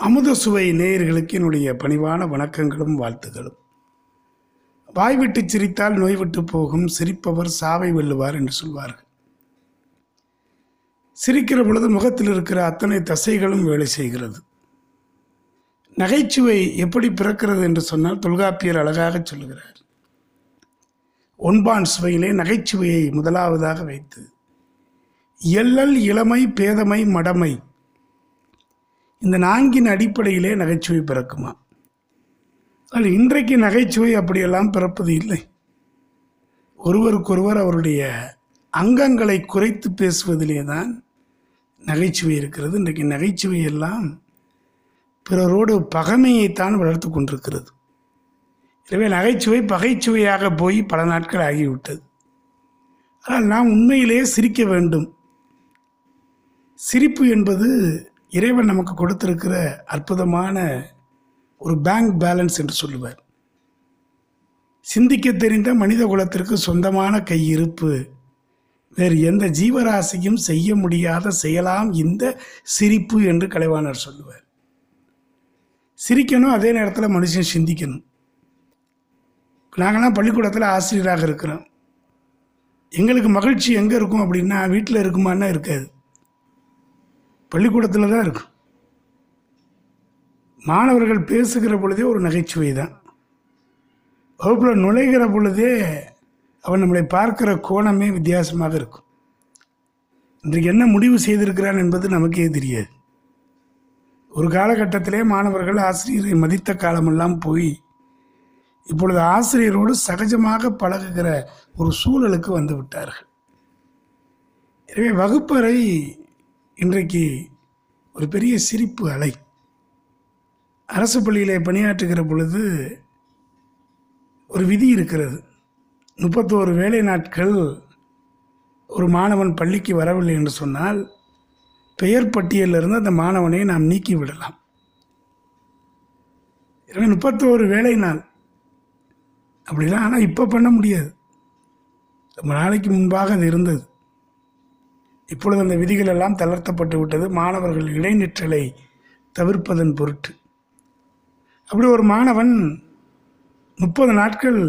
அமுத சுவை நேயர்களுக்கு என்னுடைய பணிவான வணக்கங்களும் வாழ்த்துகளும். வாய்விட்டு சிரித்தால் நோய்விட்டு போகும் சிரிப்பவர் சாவை வெல்லுவார் என்று சொல்வார்கள். சிரிக்கிற பொழுது முகத்தில் இருக்கிற அத்தனை தசைகளும் வேலை செய்கிறது. நகைச்சுவை எப்படி பிறக்கிறது என்று சொன்னால் தொல்காப்பியர் அழகாக சொல்லுகிறார். ஒன்பான் சுவையிலே நகைச்சுவையை முதலாவதாக வைத்து எள்ளல் இளமை பேதமை மடமை இந்த நான்கின் அடிப்படையிலே நகைச்சுவை பிறக்குமா? ஆனால் இன்றைக்கு நகைச்சுவை அப்படியெல்லாம் பிறப்பது இல்லை. ஒருவருக்கொருவர் அவருடைய அங்கங்களை குறைத்து பேசுவதிலே தான் நகைச்சுவை இருக்கிறது. இன்றைக்கு நகைச்சுவை எல்லாம் பிறரோடு பகைமையைத்தான் வளர்த்து கொண்டிருக்கிறது. எனவே நகைச்சுவை பகைச்சுவையாக போய் பல நாட்கள் ஆகிவிட்டது. ஆனால் நாம் உண்மையிலேயே சிரிக்க வேண்டும். சிரிப்பு என்பது இறைவன் நமக்கு கொடுத்திருக்கிற அற்புதமான ஒரு பேங்க் பேலன்ஸ் என்று சொல்லுவார். சிந்திக்க தெரிந்த மனித குலத்திற்கு சொந்தமான கையிருப்பு வேறு எந்த ஜீவராசியும் செய்ய முடியாத செயலாம் இந்த சிரிப்பு என்று கலைவாணர் சொல்லுவார். சிரிக்கணும் அதே நேரத்தில் மனுஷன் சிந்திக்கணும். நாங்களாம் பள்ளிக்கூடத்தில் ஆசிரியராக இருக்கிறோம். எங்களுக்கு மகிழ்ச்சி எங்கே இருக்கும் அப்படின்னா வீட்டில் இருக்குமான்னா இருக்காது. பள்ளிக்கூடத்தில் தான் இருக்கும். மாணவர்கள் பேசுகிற பொழுதே ஒரு நகைச்சுவை தான் வகுப்பில் நுழைகிற பொழுதே அவன் நம்மளை பார்க்கிற கோணமே வித்தியாசமாக இருக்கும். இன்றைக்கு என்ன முடிவு செய்திருக்கிறான் என்பது நமக்கே தெரியாது. ஒரு காலகட்டத்திலே மாணவர்கள் ஆசிரியரை மதித்த காலமெல்லாம் போய் இப்பொழுது ஆசிரியரோடு சகஜமாக பழகுகிற ஒரு சூழலுக்கு வந்து விட்டார்கள். எனவே வகுப்பறை இன்றைக்கு ஒரு பெரிய சிரிப்பு அலை. அரசு பள்ளியிலே பணியாற்றுகிற பொழுது ஒரு விதி இருக்கிறது. முப்பத்தோரு வேலை நாட்கள் ஒரு மாணவன் பள்ளிக்கு வரவில்லை என்று சொன்னால் பெயர் பட்டியலிருந்து அந்த மாணவனை நாம் நீக்கி விடலாம். எனவே முப்பத்தோரு வேலை நாள். அப்படிலாம் ஆனால் இப்போ பண்ண முடியாது. ரொம்ப நாளைக்கு முன்பாக அது இருந்தது. இப்பொழுது அந்த விதிகள் எல்லாம் தளர்த்தப்பட்டு விட்டது. மாணவர்கள் இடைநிற்றலை தவிர்ப்பதன் பொருட்டு. அப்படி ஒரு மாணவன் முப்பது நாட்கள்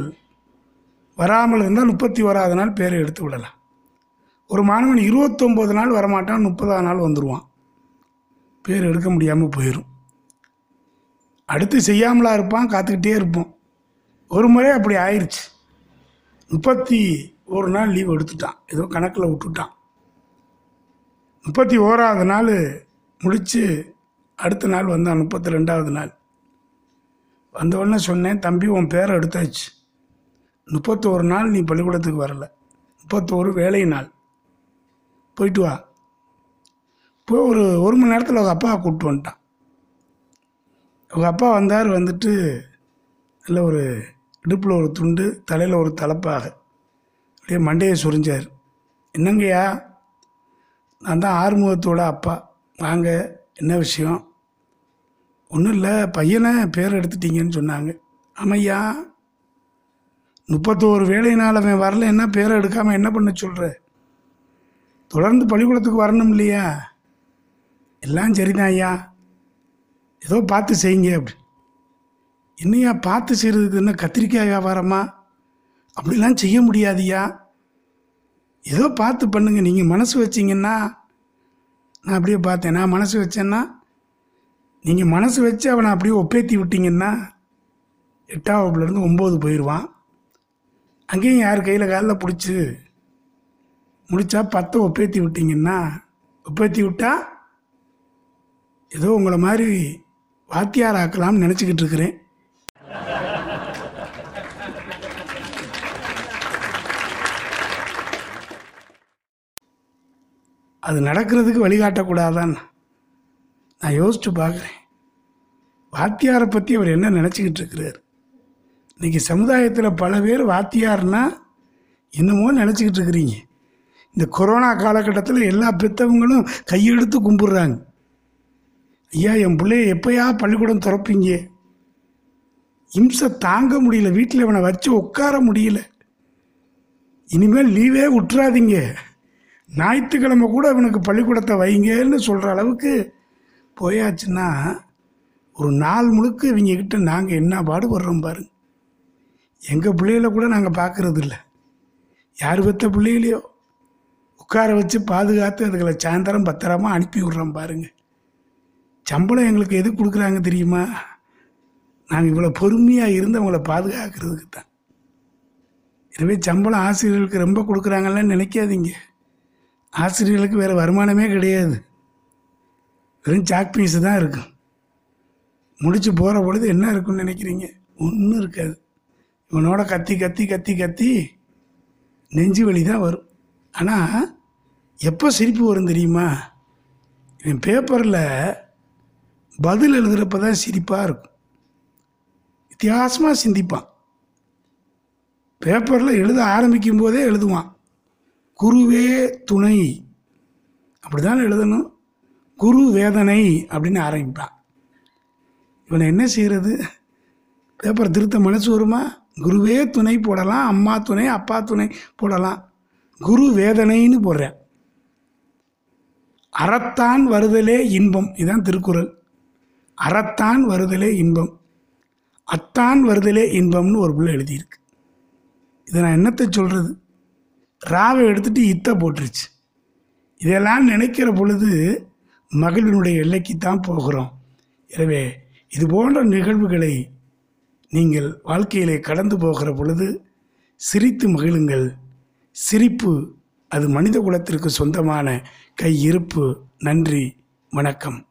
வராமல் இருந்தால் முப்பத்தி ஓராவது நாள் பேரை எடுத்து விடலாம். ஒரு மாணவன் இருபத்தொம்போது நாள் வரமாட்டான் முப்பதாவது நாள் வந்துடுவான் பேர் எடுக்க முடியாமல் போயிடும் அடுத்து செய்யாமலா இருப்பான் காத்துக்கிட்டே இருப்போம் ஒரு முறை அப்படி ஆயிடுச்சு முப்பத்தி ஒரு நாள் லீவ் எடுத்துட்டான். ஏதோ கணக்கில் விட்டுட்டான். முப்பத்தி ஓராவது நாள் முடித்து அடுத்த நாள் வந்தான் முப்பத்தி ரெண்டாவது நாள். வந்தவொடனே சொன்னேன் தம்பி உன் பேரை எடுத்தாச்சு. முப்பத்தோரு நாள் நீ பள்ளிக்கூடத்துக்கு வரல. முப்பத்தோரு வேலை நாள். போயிட்டு வா. போய் ஒரு ஒரு மணி நேரத்தில் அவங்க அப்பாவை கூப்பிட்டு வந்துட்டான். அவங்க அப்பா வந்தார் வந்துட்டு நல்ல ஒரு இடுப்பில் ஒரு துண்டு தலையில் ஒரு தலைப்பாக. அப்படியே மண்டையை சொரிஞ்சார். என்னங்கய்யா நான் தான் ஆறுமுகத்தோட அப்பா. வாங்க என்ன விஷயம்? ஒன்றும் இல்லை பையனை பேர் எடுத்துட்டீங்கன்னு சொன்னாங்க. ஆமையா முப்பத்தோரு வேலையினால் அவன் வரல என்ன பேரை எடுக்காமல் என்ன பண்ண சொல்கிற தொடர்ந்து பள்ளிக்கூடத்துக்கு வரணும் இல்லையா? எல்லாம் சரிதான் ஐயா. ஏதோ பார்த்து செய்யுங்க அப்படி. என்னையா பார்த்து செய்கிறதுக்கு என்ன கத்திரிக்காய் வியாபாரமா? அப்படிலாம் செய்ய முடியாதியா ஏதோ பார்த்து பண்ணுங்க. நீங்கள் மனசு வச்சிங்கன்னா நான் அப்படியே பார்த்தேன். நான் மனசு வச்சேன்னா நீங்கள் மனசு வச்சு அவனை அப்படியே ஒப்பேத்தி விட்டிங்கன்னா எட்டாம் வகுப்புலேருந்து ஒம்பது போயிடுவான் அங்கேயும் யார் கையில் காலில் பிடிச்சி முடிச்சா பத்தை ஒப்பேத்தி விட்டிங்கன்னா ஒப்பேத்தி விட்டா ஏதோ உங்களை மாதிரி வாத்தியார் ஆக்கலாம்னு நினச்சிக்கிட்டு இருக்கிறேன். அது நடக்கிறதுக்கு வழிகாட்டக்கூடாதான் நான் யோசித்து பார்க்குறேன். வாத்தியாரை பற்றி அவர் என்ன நினச்சிக்கிட்டு இருக்கிறார்? இன்றைக்கி சமுதாயத்தில் பல பேர் வாத்தியார்னா என்னமோ நினச்சிக்கிட்டு இருக்கிறீங்க. இந்த கொரோனா காலகட்டத்தில் எல்லா பெற்றவங்களும் கையெடுத்து கும்பிட்றாங்க. ஐயா என் பிள்ளைய எப்போயா பள்ளிக்கூடம் திறப்பீங்க? இம்சை தாங்க முடியல. வீட்டில் இவனை வச்சு உட்கார முடியல. இனிமேல் லீவே விட்டுறாதீங்க. ஞாயிற்றுக்கிழமை கூட இவனுக்கு பள்ளிக்கூடத்தை வைங்கன்னு சொல்கிற அளவுக்கு போயாச்சுன்னா ஒரு நாள் முழுக்க இவங்க கிட்ட நாங்கள் என்ன பாடுபடுறோம் பாருங்க. எங்கள் பிள்ளைகளை கூட நாங்கள் பார்க்கறது யார் பெற்ற பிள்ளைகளையோ உட்கார வச்சு பாதுகாத்து அதுகளை சாயந்தரம் பத்திரமா அனுப்பி விட்றோம் பாருங்க. சம்பளம் எங்களுக்கு எது கொடுக்குறாங்க தெரியுமா? நாங்கள் இவ்வளோ பொறுமையாக இருந்து அவங்கள பாதுகாக்கிறதுக்கு தான். எனவே சம்பளம் ஆசிரியர்களுக்கு ரொம்ப கொடுக்குறாங்கன்னு நினைக்காதீங்க. ஆசிரியர்களுக்கு வேறு வருமானமே கிடையாது. வெறும் சாக் பீஸு தான் இருக்கும். முடிச்சு போகிற பொழுது என்ன இருக்குன்னு நினைக்கிறீங்க? ஒன்றும் இருக்காது. இவனோட கத்தி கத்தி கத்தி கத்தி நெஞ்சு வலி தான் வரும். ஆனால் எப்போ சிரிப்பு வரும் தெரியுமா? இவன் பேப்பரில் பதில் எழுதுகிறப்ப தான் சிரிப்பாக இருக்கும். வித்தியாசமாக சிந்திப்பான். பேப்பரில் எழுத ஆரம்பிக்கும் போதே எழுதுவான். குருவே துணை. அப்படி தான் எழுதணும். குரு வேதனை அப்படின்னு ஆரம்பிப்பான் இவனை என்ன செய்கிறது பேப்பர் திருத்த மனசு வருமா? குருவே துணை போடலாம் அம்மா துணை அப்பா துணை போடலாம். குரு வேதனைன்னு போடுறேன். அறத்தான் வருதலே இன்பம். இதுதான் திருக்குறள். அறத்தான் வருதலே இன்பம். அத்தான் வருதலே இன்பம்னு ஒரு பிள்ளை எழுதியிருக்கு. இதை நான் என்னத்தை சொல்கிறது ராவை எடுத்துட்டு இத்தை போட்டுருச்சு. இதெல்லாம் நினைக்கிற பொழுது மகளினுடைய எல்லைக்கு தான் போகிறோம். எனவே இது போன்ற நிகழ்வுகளை நீங்கள் வாழ்க்கையிலே கடந்து போகிற பொழுது சிரித்து மகிழுங்கள். சிரிப்பு அது மனித குலத்திற்கு சொந்தமான கையிருப்பு. நன்றி வணக்கம்.